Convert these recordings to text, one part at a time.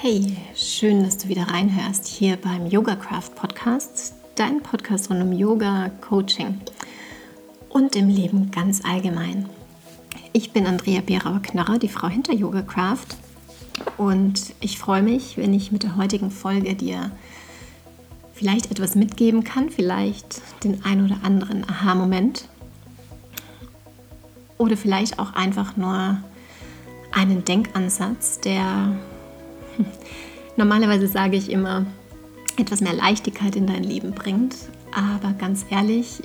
Hey, schön, dass du wieder reinhörst hier beim Yoga Craft Podcast, dein Podcast rund um Yoga, Coaching und im Leben ganz allgemein. Ich bin Andrea Bierauer-Knörrer, die Frau hinter Yoga Craft und ich freue mich, wenn ich mit der heutigen Folge dir vielleicht etwas mitgeben kann, vielleicht den ein oder anderen Aha-Moment oder vielleicht auch einfach nur einen Denkansatz, der Normalerweise sage ich immer, etwas mehr Leichtigkeit in dein Leben bringt. Aber ganz ehrlich,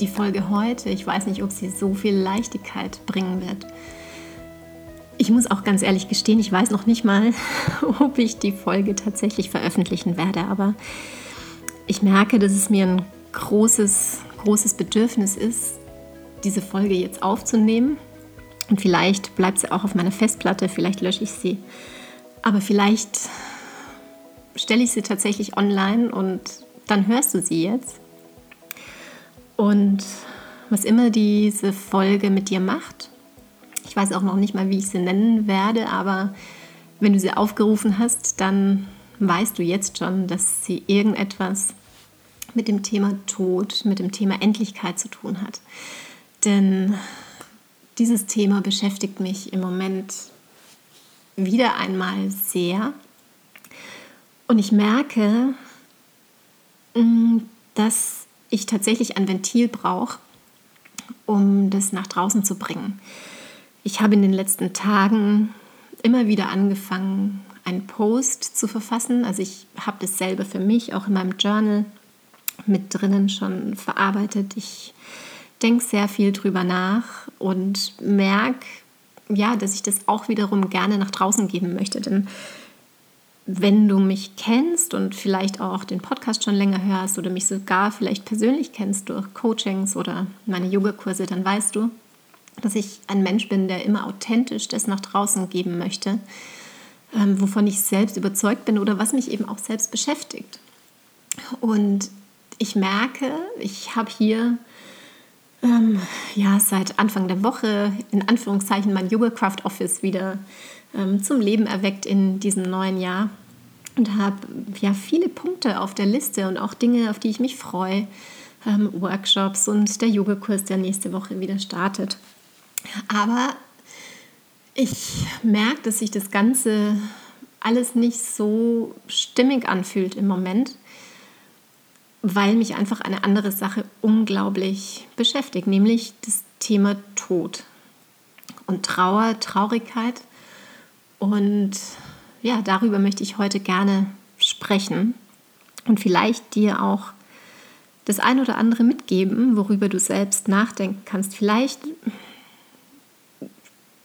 die Folge heute, ich weiß nicht, ob sie so viel Leichtigkeit bringen wird. Ich muss auch ganz ehrlich gestehen, ich weiß noch nicht mal, ob ich die Folge tatsächlich veröffentlichen werde, aber ich merke, dass es mir ein großes, großes Bedürfnis ist, diese Folge jetzt aufzunehmen. Und vielleicht bleibt sie auch auf meiner Festplatte, vielleicht lösche ich sie. Aber vielleicht stelle ich sie tatsächlich online und dann hörst du sie jetzt. Und was immer diese Folge mit dir macht, ich weiß auch noch nicht mal, wie ich sie nennen werde, aber wenn du sie aufgerufen hast, dann weißt du jetzt schon, dass sie irgendetwas mit dem Thema Tod, mit dem Thema Endlichkeit zu tun hat. Denn dieses Thema beschäftigt mich im Moment wieder einmal sehr. Und ich merke, mm, dass ich tatsächlich ein Ventil brauche, um das nach draußen zu bringen. Ich habe in den letzten Tagen immer wieder angefangen, einen Post zu verfassen. Also ich habe das selber für mich auch in meinem Journal mit drinnen schon verarbeitet. Ich denke sehr viel drüber nach und merke, ja, dass ich das auch wiederum gerne nach draußen geben möchte. Denn wenn du mich kennst und vielleicht auch den Podcast schon länger hörst oder mich sogar vielleicht persönlich kennst durch Coachings oder meine Yogakurse, dann weißt du, dass ich ein Mensch bin, der immer authentisch das nach draußen geben möchte, ähm, wovon ich selbst überzeugt bin oder was mich eben auch selbst beschäftigt. Und ich merke, ich habe hier ähm, ja, seit Anfang der Woche in Anführungszeichen mein Yoga Craft Office wieder ähm, zum Leben erweckt in diesem neuen Jahr und habe ja viele Punkte auf der Liste und auch Dinge, auf die ich mich freue. Ähm, Workshops und der Yogakurs, der nächste Woche wieder startet. Aber ich merke, dass sich das Ganze alles nicht so stimmig anfühlt im Moment weil mich einfach eine andere Sache unglaublich beschäftigt, nämlich das Thema Tod und Trauer, Traurigkeit. Und ja, darüber möchte ich heute gerne sprechen und vielleicht dir auch das ein oder andere mitgeben, worüber du selbst nachdenken kannst. Vielleicht,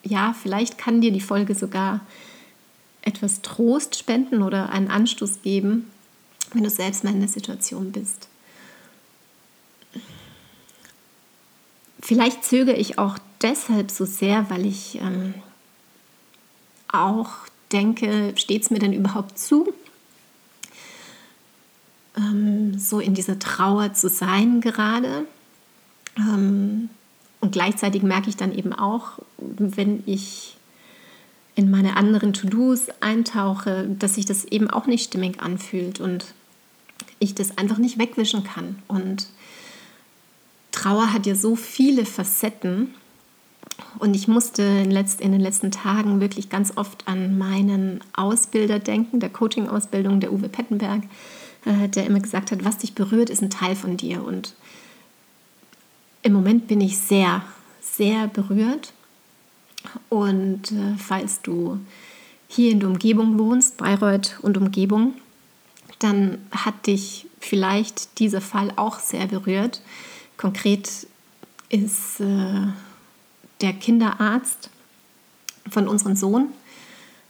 ja, vielleicht kann dir die Folge sogar etwas Trost spenden oder einen Anstoß geben, wenn du selbst mal in der Situation bist. Vielleicht zögere ich auch deshalb so sehr, weil ich ähm, auch denke, steht es mir denn überhaupt zu, ähm, so in dieser Trauer zu sein gerade. Ähm, und gleichzeitig merke ich dann eben auch, wenn ich in meine anderen To-Dos eintauche, dass sich das eben auch nicht stimmig anfühlt und ich das einfach nicht wegwischen kann. Und Trauer hat ja so viele Facetten. Und ich musste in, den letzten Tagen wirklich ganz oft an meinen Ausbilder denken, der Coaching-Ausbildung, der Uwe Pettenberg, äh, der immer gesagt hat, was dich berührt, ist ein Teil von dir. Und im Moment bin ich sehr, sehr berührt. Und äh, falls du hier in der Umgebung wohnst, Bayreuth und Umgebung, dann hat dich vielleicht dieser Fall auch sehr berührt. Konkret ist äh, der Kinderarzt von unserem Sohn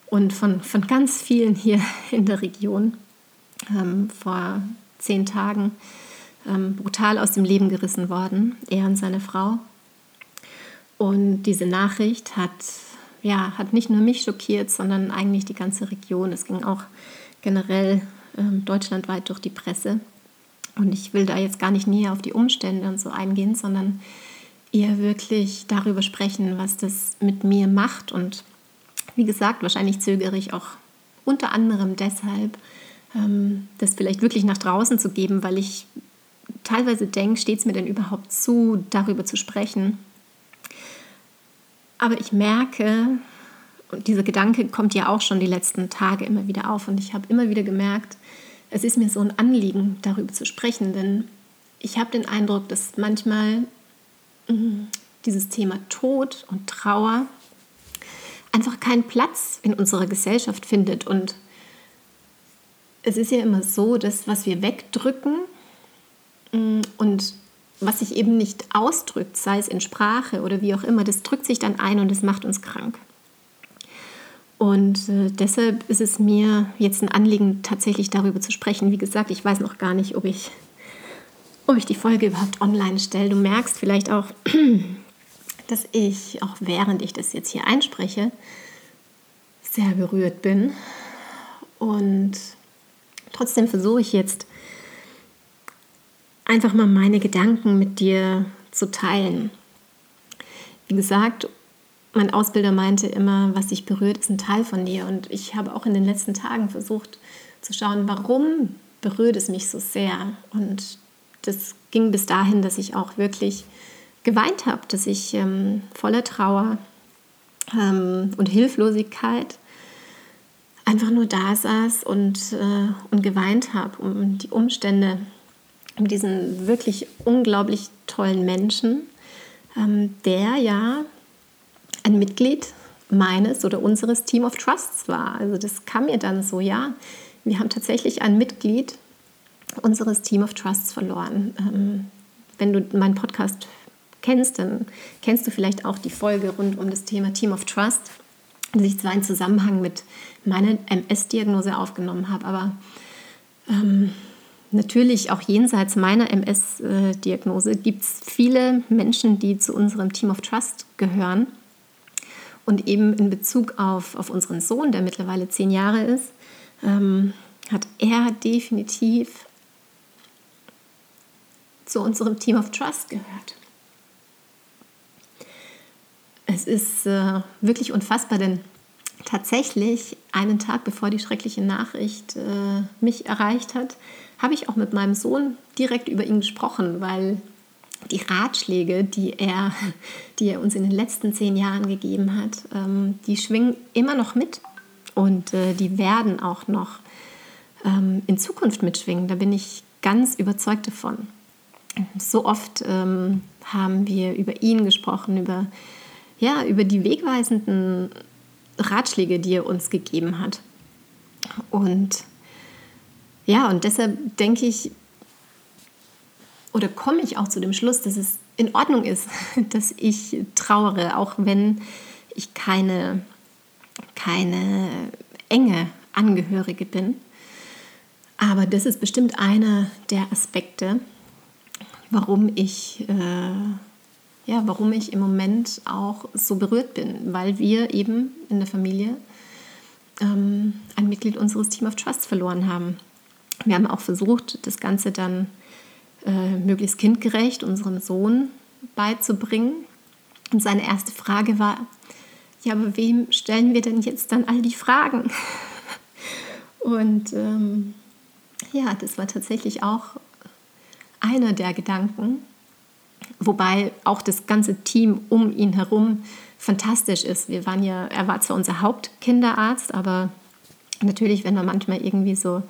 und von, von ganz vielen hier in der Region ähm, vor zehn Tagen ähm, brutal aus dem Leben gerissen worden, er und seine Frau. Und diese Nachricht hat, ja, hat nicht nur mich schockiert, sondern eigentlich die ganze Region. Es ging auch generell deutschlandweit durch die Presse. Und ich will da jetzt gar nicht näher auf die Umstände und so eingehen, sondern eher wirklich darüber sprechen, was das mit mir macht. Und wie gesagt, wahrscheinlich zögere ich auch unter anderem deshalb, ähm, das vielleicht wirklich nach draußen zu geben, weil ich teilweise denke, steht es mir denn überhaupt zu, darüber zu sprechen. Aber ich merke, und dieser Gedanke kommt ja auch schon die letzten Tage immer wieder auf, und ich habe immer wieder gemerkt, es ist mir so ein Anliegen, darüber zu sprechen, denn ich habe den Eindruck, dass manchmal mh, dieses Thema Tod und Trauer einfach keinen Platz in unserer Gesellschaft findet. Und es ist ja immer so, dass was wir wegdrücken und was sich eben nicht ausdrückt, sei es in Sprache oder wie auch immer, das drückt sich dann ein und das macht uns krank. Und äh, deshalb ist es mir jetzt ein Anliegen, tatsächlich darüber zu sprechen. Wie gesagt, ich weiß noch gar nicht, ob ich, ob ich die Folge überhaupt online stelle. Du merkst vielleicht auch, dass ich, auch während ich das jetzt hier einspreche, sehr berührt bin. Und trotzdem versuche ich jetzt einfach mal meine Gedanken mit dir zu teilen. Wie gesagt, mein Ausbilder meinte immer, was dich berührt, ist ein Teil von dir. Und ich habe auch in den letzten Tagen versucht zu schauen, warum berührt es mich so sehr. Und das ging bis dahin, dass ich auch wirklich geweint habe, dass ich ähm, voller Trauer ähm, und Hilflosigkeit einfach nur da saß und, äh, und geweint habe um die Umstände, um diesen wirklich unglaublich tollen Menschen, ähm, der ja ein Mitglied meines oder unseres Team of Trusts war. Also das kam mir dann so, ja, wir haben tatsächlich ein Mitglied unseres Team of Trusts verloren. Ähm, wenn du meinen Podcast kennst, dann kennst du vielleicht auch die Folge rund um das Thema Team of Trust, die ich zwar in Zusammenhang mit meiner MS-Diagnose aufgenommen habe, aber ähm, natürlich auch jenseits meiner MS-Diagnose gibt es viele Menschen, die zu unserem Team of Trust gehören. Und eben in Bezug auf, auf unseren Sohn, der mittlerweile zehn Jahre ist, ähm, hat er definitiv zu unserem Team of Trust gehört. Es ist äh, wirklich unfassbar, denn tatsächlich einen Tag bevor die schreckliche Nachricht äh, mich erreicht hat, habe ich auch mit meinem Sohn direkt über ihn gesprochen, weil die Ratschläge, die er, die er uns in den letzten zehn Jahren gegeben hat, ähm, die schwingen immer noch mit und äh, die werden auch noch ähm, in Zukunft mitschwingen. Da bin ich ganz überzeugt davon. So oft ähm, haben wir über ihn gesprochen, über ja, über die wegweisenden Ratschläge, die er uns gegeben hat. Und ja, und deshalb denke ich, oder komme ich auch zu dem Schluss, dass es in Ordnung ist, dass ich trauere, auch wenn ich keine, keine enge Angehörige bin. Aber das ist bestimmt einer der Aspekte, warum ich äh, ja, warum ich im Moment auch so berührt bin, weil wir eben in der Familie ähm, ein Mitglied unseres Team of Trust verloren haben. Wir haben auch versucht, das Ganze dann äh, möglichst kindgerecht unserem Sohn beizubringen. Und seine erste Frage war, ja, aber wem stellen wir denn jetzt dann all die Fragen? Und ähm, ja, das war tatsächlich auch einer der Gedanken, Wobei auch das ganze Team um ihn herum fantastisch ist. Wir waren ja, er war zwar unser Hauptkinderarzt, aber natürlich, wenn er manchmal irgendwie so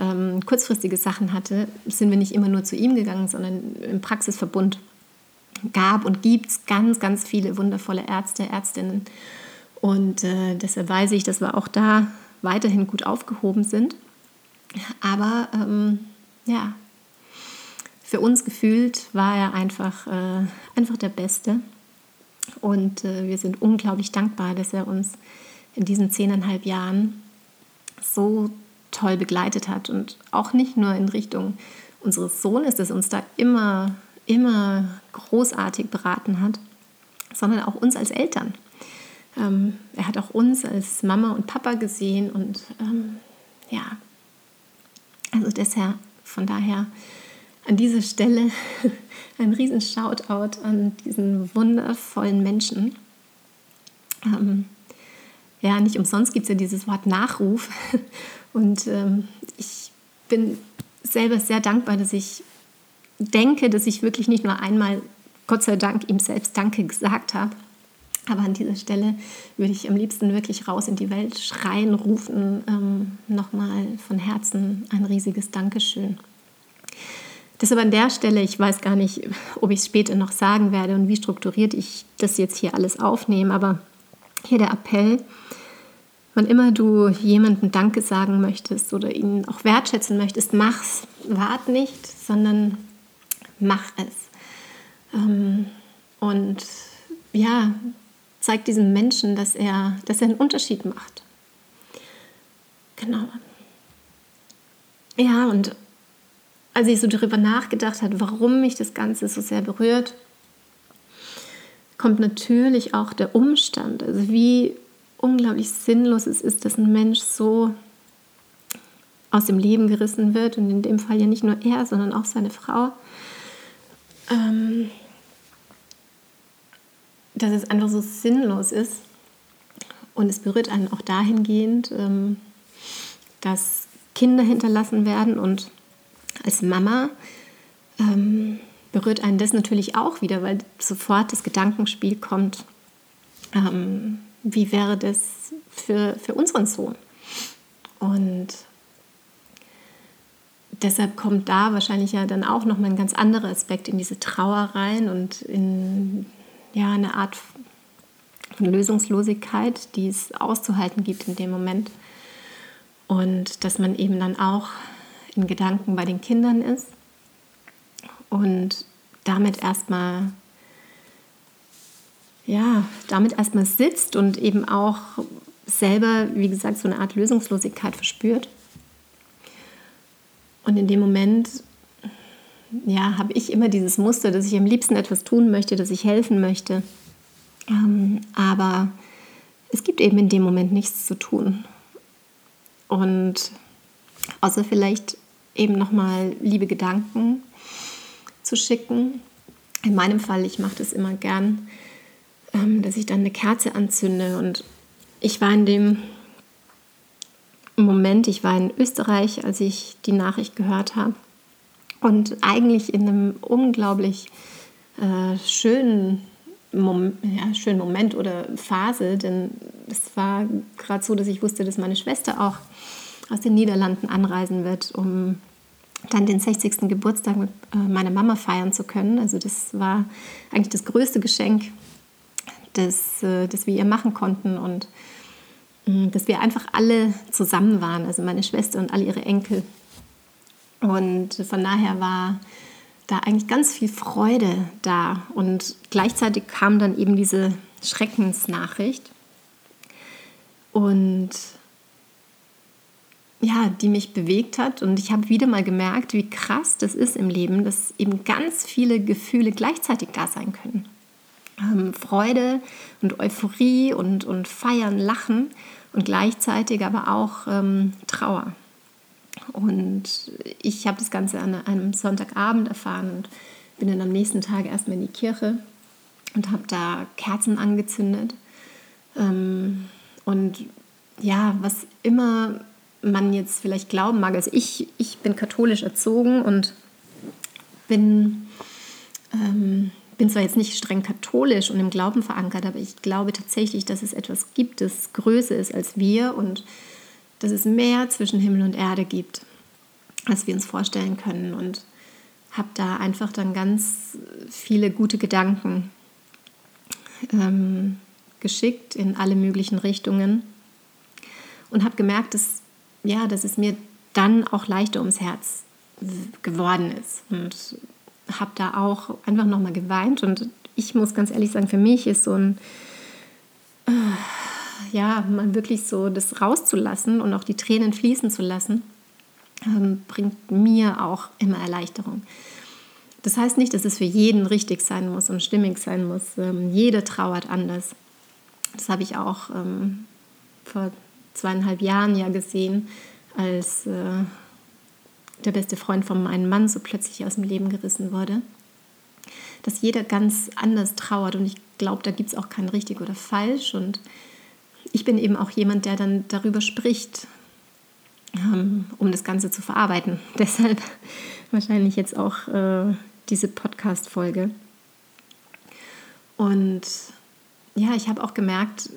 ähm, kurzfristige Sachen hatte, sind wir nicht immer nur zu ihm gegangen, sondern im Praxisverbund gab und gibt es ganz, ganz viele wundervolle Ärzte, Ärztinnen. Und äh, deshalb weiß ich, dass wir auch da weiterhin gut aufgehoben sind. Aber ähm, ja, für uns gefühlt war er einfach, äh, einfach der Beste. Und äh, wir sind unglaublich dankbar, dass er uns in diesen zehneinhalb Jahren so toll begleitet hat. Und auch nicht nur in Richtung unseres Sohnes, dass uns da immer, immer großartig beraten hat, sondern auch uns als Eltern. Ähm, er hat auch uns als Mama und Papa gesehen und ähm, ja, also deshalb, von daher an dieser Stelle ein riesen Shoutout an diesen wundervollen Menschen. Ähm, ja, nicht umsonst gibt es ja dieses Wort Nachruf. Und ähm, ich bin selber sehr dankbar, dass ich denke, dass ich wirklich nicht nur einmal, Gott sei Dank, ihm selbst Danke gesagt habe. Aber an dieser Stelle würde ich am liebsten wirklich raus in die Welt schreien, rufen, ähm, nochmal von Herzen ein riesiges Dankeschön. Deshalb an der Stelle, ich weiß gar nicht, ob ich es später noch sagen werde und wie strukturiert ich das jetzt hier alles aufnehme, aber hier der Appell, wann immer du jemandem Danke sagen möchtest oder ihn auch wertschätzen möchtest, mach's. Wart nicht, sondern mach es. Ähm, und ja, zeig diesem Menschen, dass er, dass er einen Unterschied macht. Genau. Ja, und als ich so darüber nachgedacht habe, warum mich das Ganze so sehr berührt, kommt natürlich auch der Umstand, also wie unglaublich sinnlos es ist, dass ein Mensch so aus dem Leben gerissen wird und in dem Fall ja nicht nur er, sondern auch seine Frau. Ähm, dass es einfach so sinnlos ist und es berührt einen auch dahingehend, ähm, dass Kinder hinterlassen werden und als Mama ähm, berührt einen das natürlich auch wieder, weil sofort das Gedankenspiel kommt, ähm, wie wäre das für, für unseren Sohn? Und deshalb kommt da wahrscheinlich ja dann auch nochmal ein ganz anderer Aspekt in diese Trauer rein und in ja, eine Art von Lösungslosigkeit, die es auszuhalten gibt in dem Moment. Und dass man eben dann auch in Gedanken bei den Kindern ist und damit erstmal ja, damit erstmal sitzt und eben auch selber, wie gesagt, so eine Art Lösungslosigkeit verspürt. Und in dem Moment, ja, habe ich immer dieses Muster, dass ich am liebsten etwas tun möchte, dass ich helfen möchte. Ähm, aber es gibt eben in dem Moment nichts zu tun. Und außer vielleicht eben nochmal liebe Gedanken zu schicken. In meinem Fall, ich mache das immer gern, dass ich dann eine Kerze anzünde. Und ich war in dem Moment, ich war in Österreich, als ich die Nachricht gehört habe. Und eigentlich in einem unglaublich äh, schönen, Mom ja, schönen Moment oder Phase, denn es war gerade so, dass ich wusste, dass meine Schwester auch aus den Niederlanden anreisen wird, um dann den 60. Geburtstag mit äh, meiner Mama feiern zu können. Also das war eigentlich das größte Geschenk, das, äh, das wir ihr machen konnten und äh, dass wir einfach alle zusammen waren, also meine Schwester und alle ihre Enkel. Und von daher war da eigentlich ganz viel Freude da und gleichzeitig kam dann eben diese Schreckensnachricht. Und ja, die mich bewegt hat. Und ich habe wieder mal gemerkt, wie krass das ist im Leben, dass eben ganz viele Gefühle gleichzeitig da sein können. Ähm, Freude und Euphorie und, und Feiern, Lachen und gleichzeitig aber auch ähm, Trauer. Und ich habe das Ganze an einem Sonntagabend erfahren und bin dann am nächsten Tag erstmal in die Kirche und habe da Kerzen angezündet. Ähm, und ja, was immer man jetzt vielleicht glauben mag. Also ich, ich bin katholisch erzogen und bin, ähm, bin zwar jetzt nicht streng katholisch und im Glauben verankert, aber ich glaube tatsächlich, dass es etwas gibt, das größer ist als wir und dass es mehr zwischen Himmel und Erde gibt, als wir uns vorstellen können. Und habe da einfach dann ganz viele gute Gedanken ähm, geschickt in alle möglichen Richtungen und habe gemerkt, dass ja, dass es mir dann auch leichter ums Herz geworden ist. Und habe da auch einfach nochmal geweint. Und ich muss ganz ehrlich sagen, für mich ist so ein, äh, ja, mal wirklich so das rauszulassen und auch die Tränen fließen zu lassen, ähm, bringt mir auch immer Erleichterung. Das heißt nicht, dass es für jeden richtig sein muss und stimmig sein muss. Ähm, jeder trauert anders. Das habe ich auch ähm, vor zweieinhalb Jahren ja gesehen, als äh, der beste Freund von meinem Mann so plötzlich aus dem Leben gerissen wurde. Dass jeder ganz anders trauert und ich glaube, da gibt es auch kein richtig oder falsch. Und ich bin eben auch jemand, der dann darüber spricht, ähm, um das Ganze zu verarbeiten. Deshalb wahrscheinlich jetzt auch äh, diese Podcast-Folge. Und ja, ich habe auch gemerkt,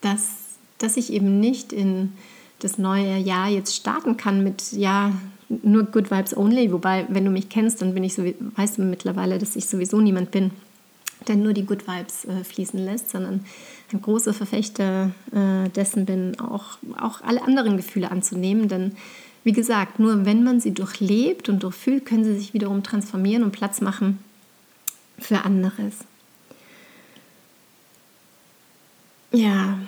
dass, dass ich eben nicht in das neue Jahr jetzt starten kann mit, ja, nur Good Vibes Only. Wobei, wenn du mich kennst, dann bin ich so, weißt du mittlerweile, dass ich sowieso niemand bin, der nur die Good Vibes äh, fließen lässt, sondern ein großer Verfechter äh, dessen bin, auch, auch alle anderen Gefühle anzunehmen. Denn wie gesagt, nur wenn man sie durchlebt und durchfühlt, können sie sich wiederum transformieren und Platz machen für anderes. Ja,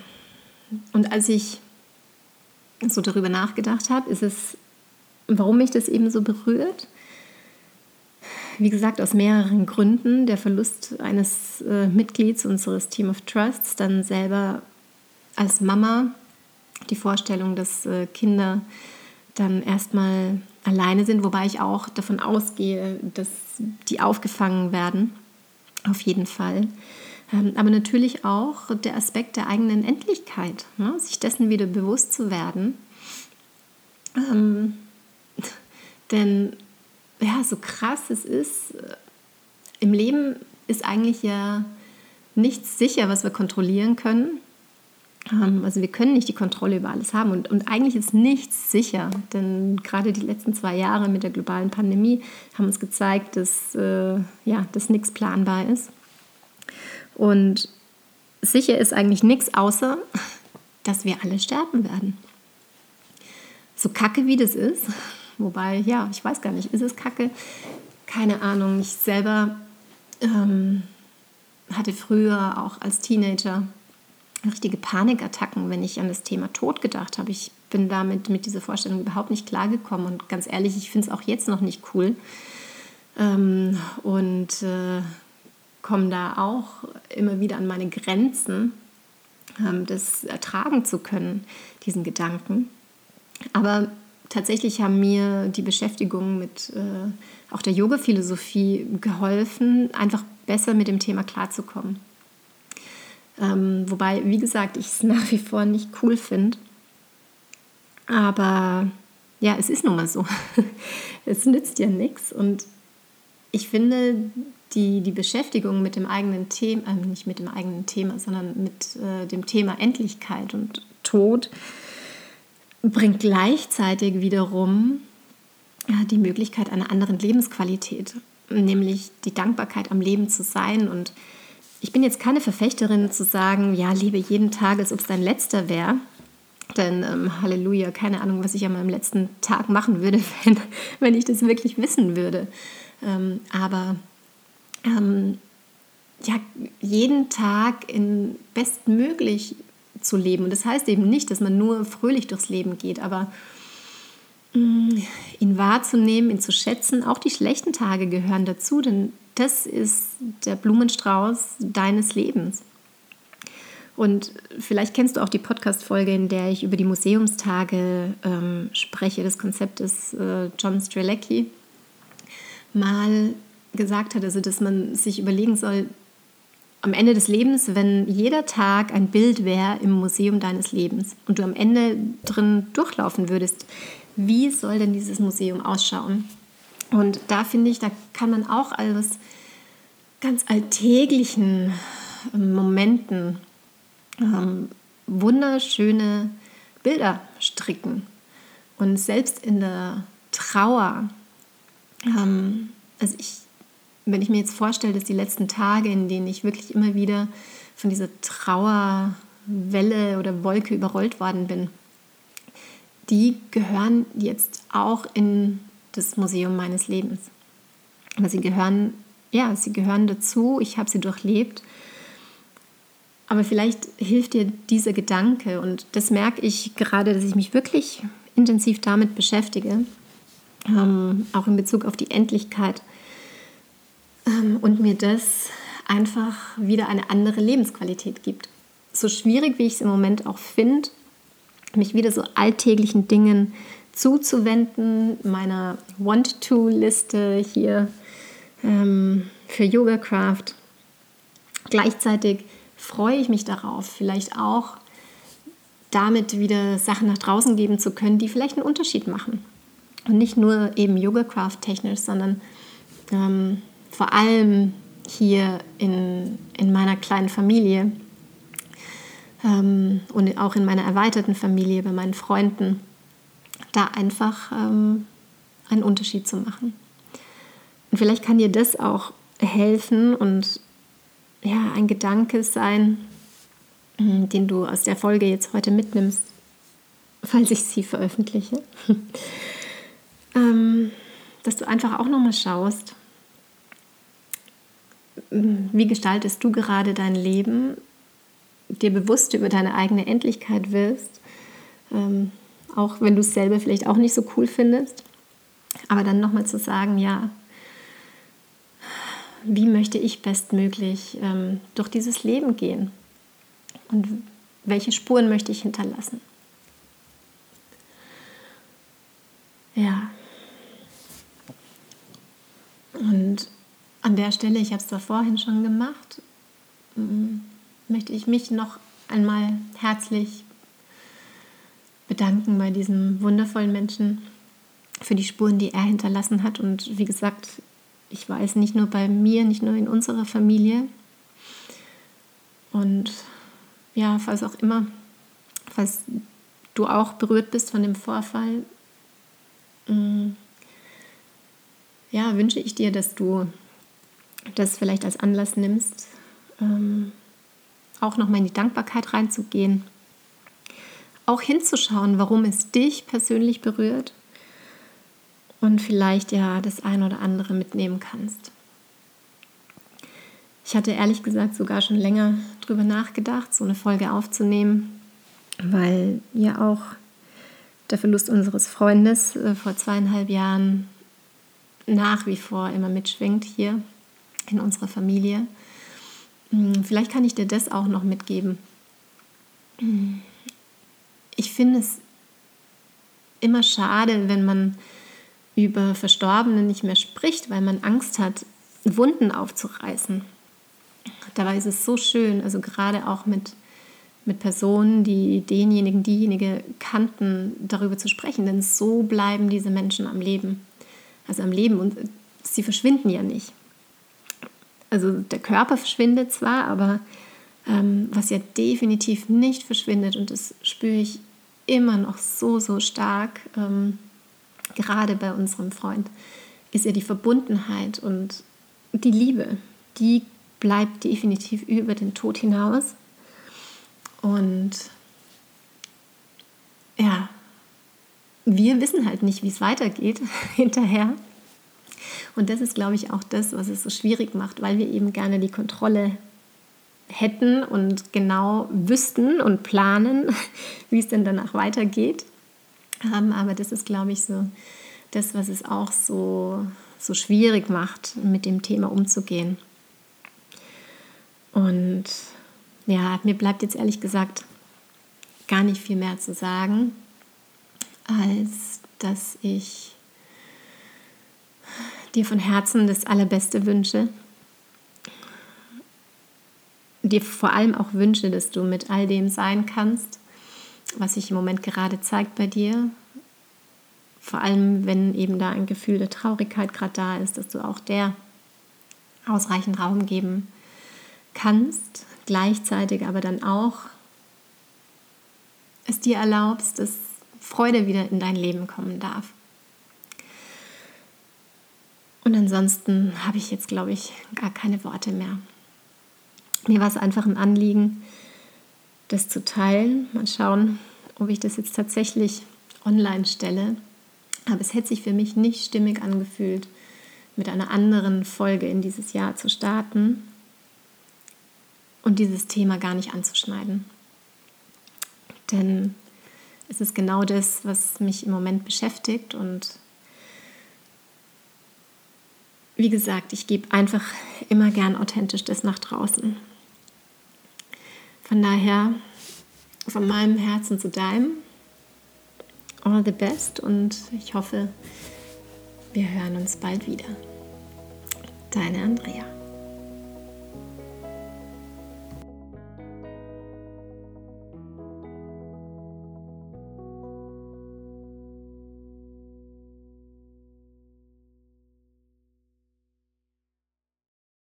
und als ich so darüber nachgedacht habe, ist es, warum mich das eben so berührt. Wie gesagt, aus mehreren Gründen. Der Verlust eines äh, Mitglieds unseres Team of Trusts, dann selber als Mama, die Vorstellung, dass äh, Kinder dann erstmal alleine sind, wobei ich auch davon ausgehe, dass die aufgefangen werden, auf jeden Fall. Ähm, aber natürlich auch der Aspekt der eigenen Endlichkeit, ne? sich dessen wieder bewusst zu werden. Ähm, denn ja, so krass es ist, äh, im Leben ist eigentlich ja nichts sicher, was wir kontrollieren können. Ähm, also wir können nicht die Kontrolle über alles haben und, und eigentlich ist nichts sicher, denn gerade die letzten zwei Jahre mit der globalen Pandemie haben uns gezeigt, dass, äh, ja, dass nichts planbar ist. Und sicher ist eigentlich nichts, außer dass wir alle sterben werden. So kacke wie das ist, wobei, ja, ich weiß gar nicht, ist es kacke? Keine Ahnung. Ich selber ähm, hatte früher auch als Teenager richtige Panikattacken, wenn ich an das Thema Tod gedacht habe. Ich bin damit mit dieser Vorstellung überhaupt nicht klargekommen und ganz ehrlich, ich finde es auch jetzt noch nicht cool. Ähm, und äh, komme da auch immer wieder an meine Grenzen, ähm, das ertragen zu können, diesen Gedanken. Aber tatsächlich haben mir die Beschäftigung mit äh, auch der Yoga-Philosophie geholfen, einfach besser mit dem Thema klarzukommen. Ähm, wobei, wie gesagt, ich es nach wie vor nicht cool finde. Aber ja, es ist nun mal so. es nützt ja nichts. Und ich finde, die, die Beschäftigung mit dem eigenen Thema, äh, nicht mit dem eigenen Thema, sondern mit äh, dem Thema Endlichkeit und Tod bringt gleichzeitig wiederum ja, die Möglichkeit einer anderen Lebensqualität, nämlich die Dankbarkeit am Leben zu sein. Und ich bin jetzt keine Verfechterin zu sagen, ja, lebe jeden Tag, als ob es dein letzter wäre. Denn ähm, Halleluja, keine Ahnung, was ich an meinem letzten Tag machen würde, wenn, wenn ich das wirklich wissen würde. Ähm, aber ähm, ja, jeden Tag in bestmöglich zu leben. Und das heißt eben nicht, dass man nur fröhlich durchs Leben geht, aber mh, mm, ihn wahrzunehmen, ihn zu schätzen. Auch die schlechten Tage gehören dazu, denn das ist der Blumenstrauß deines Lebens. Und vielleicht kennst du auch die Podcast-Folge, in der ich über die Museumstage ähm, spreche, des Konzeptes äh, John Strelecki. Mal gesagt hat, also dass man sich überlegen soll, am Ende des Lebens, wenn jeder Tag ein Bild wäre im Museum deines Lebens und du am Ende drin durchlaufen würdest, wie soll denn dieses Museum ausschauen? Und da finde ich, da kann man auch aus ganz alltäglichen ähm, Momenten ähm, wunderschöne Bilder stricken. Und selbst in der Trauer, ähm, also ich wenn ich mir jetzt vorstelle, dass die letzten Tage, in denen ich wirklich immer wieder von dieser Trauerwelle oder Wolke überrollt worden bin, die gehören jetzt auch in das Museum meines Lebens. Aber sie gehören, ja, sie gehören dazu. Ich habe sie durchlebt. Aber vielleicht hilft dir dieser Gedanke und das merke ich gerade, dass ich mich wirklich intensiv damit beschäftige, ähm, auch in Bezug auf die Endlichkeit ähm, und mir das einfach wieder eine andere Lebensqualität gibt. So schwierig, wie ich es im Moment auch finde, mich wieder so alltäglichen Dingen zuzuwenden, meiner Want-To-Liste hier ähm, für Yoga Craft. Gleichzeitig freue ich mich darauf, vielleicht auch damit wieder Sachen nach draußen geben zu können, die vielleicht einen Unterschied machen. Und nicht nur eben Yoga-Craft technisch, sondern ähm, vor allem hier in, in meiner kleinen Familie ähm, und auch in meiner erweiterten Familie, bei meinen Freunden, da einfach ähm, einen Unterschied zu machen. Und vielleicht kann dir das auch helfen und ja, ein Gedanke sein, hm, den du aus der Folge jetzt heute mitnimmst, falls ich sie veröffentliche. ähm, dass du einfach auch nochmal schaust, wie gestaltest du gerade dein Leben, dir bewusst über deine eigene Endlichkeit wirst, ähm, auch wenn du es selber vielleicht auch nicht so cool findest, aber dann nochmal zu sagen, ja, wie möchte ich bestmöglich ähm, durch dieses Leben gehen und welche Spuren möchte ich hinterlassen. Ja. Und an der Stelle, ich habe es da vorhin schon gemacht, mm, möchte ich mich noch einmal herzlich bedanken bei diesem wundervollen Menschen für die Spuren, die er hinterlassen hat. Und wie gesagt, ich weiß nicht nur bei mir, nicht nur in unserer Familie. Und ja, falls auch immer, falls du auch berührt bist von dem Vorfall, mm, ja, wünsche ich dir, dass du das vielleicht als Anlass nimmst, ähm, auch nochmal in die Dankbarkeit reinzugehen, auch hinzuschauen, warum es dich persönlich berührt und vielleicht ja das ein oder andere mitnehmen kannst. Ich hatte ehrlich gesagt sogar schon länger drüber nachgedacht, so eine Folge aufzunehmen, weil ja auch der Verlust unseres Freundes äh, vor zweieinhalb Jahren nach wie vor immer mitschwingt hier in unserer Familie. Hm, vielleicht kann ich dir das auch noch mitgeben. Ich finde es immer schade, wenn man über Verstorbene nicht mehr spricht, weil man Angst hat, Wunden aufzureißen. Dabei ist es so schön, also gerade auch mit, mit Personen, die denjenigen, diejenige kannten, darüber zu sprechen, denn so bleiben diese Menschen am Leben. Also am Leben und sie verschwinden ja nicht. Also der Körper verschwindet zwar, aber ähm, was ja definitiv nicht verschwindet, und das spüre ich immer noch so, so stark, ähm, gerade bei unserem Freund, ist ja die Verbundenheit und die Liebe. Die bleibt definitiv über den Tod hinaus. Und ja, wir wissen halt nicht, wie es weitergeht hinterher. Und das ist, glaube ich, auch das, was es so schwierig macht, weil wir eben gerne die Kontrolle hätten und genau wüssten und planen, wie es denn danach weitergeht haben. Aber das ist, glaube ich, so das, was es auch so, so schwierig macht, mit dem Thema umzugehen. Und ja, mir bleibt jetzt ehrlich gesagt gar nicht viel mehr zu sagen, als dass ich dir von Herzen das Allerbeste wünsche. Dir vor allem auch wünsche, dass du mit all dem sein kannst, was sich im Moment gerade zeigt bei dir. Vor allem, wenn eben da ein Gefühl der Traurigkeit gerade da ist, dass du auch der ausreichend Raum geben kannst, gleichzeitig aber dann auch es dir erlaubst, dass Freude wieder in dein Leben kommen darf. Und ansonsten habe ich jetzt, glaube ich, gar keine Worte mehr. Mir war es einfach ein Anliegen, das zu teilen. Mal schauen, ob ich das jetzt tatsächlich online stelle. Aber es hätte sich für mich nicht stimmig angefühlt, mit einer anderen Folge in dieses Jahr zu starten und dieses Thema gar nicht anzuschneiden. Denn es ist genau das, was mich im Moment beschäftigt und wie gesagt, ich gebe einfach immer gern authentisch das nach draußen. Von daher von meinem Herzen zu deinem. All the best und ich hoffe, wir hören uns bald wieder. Deine Andrea.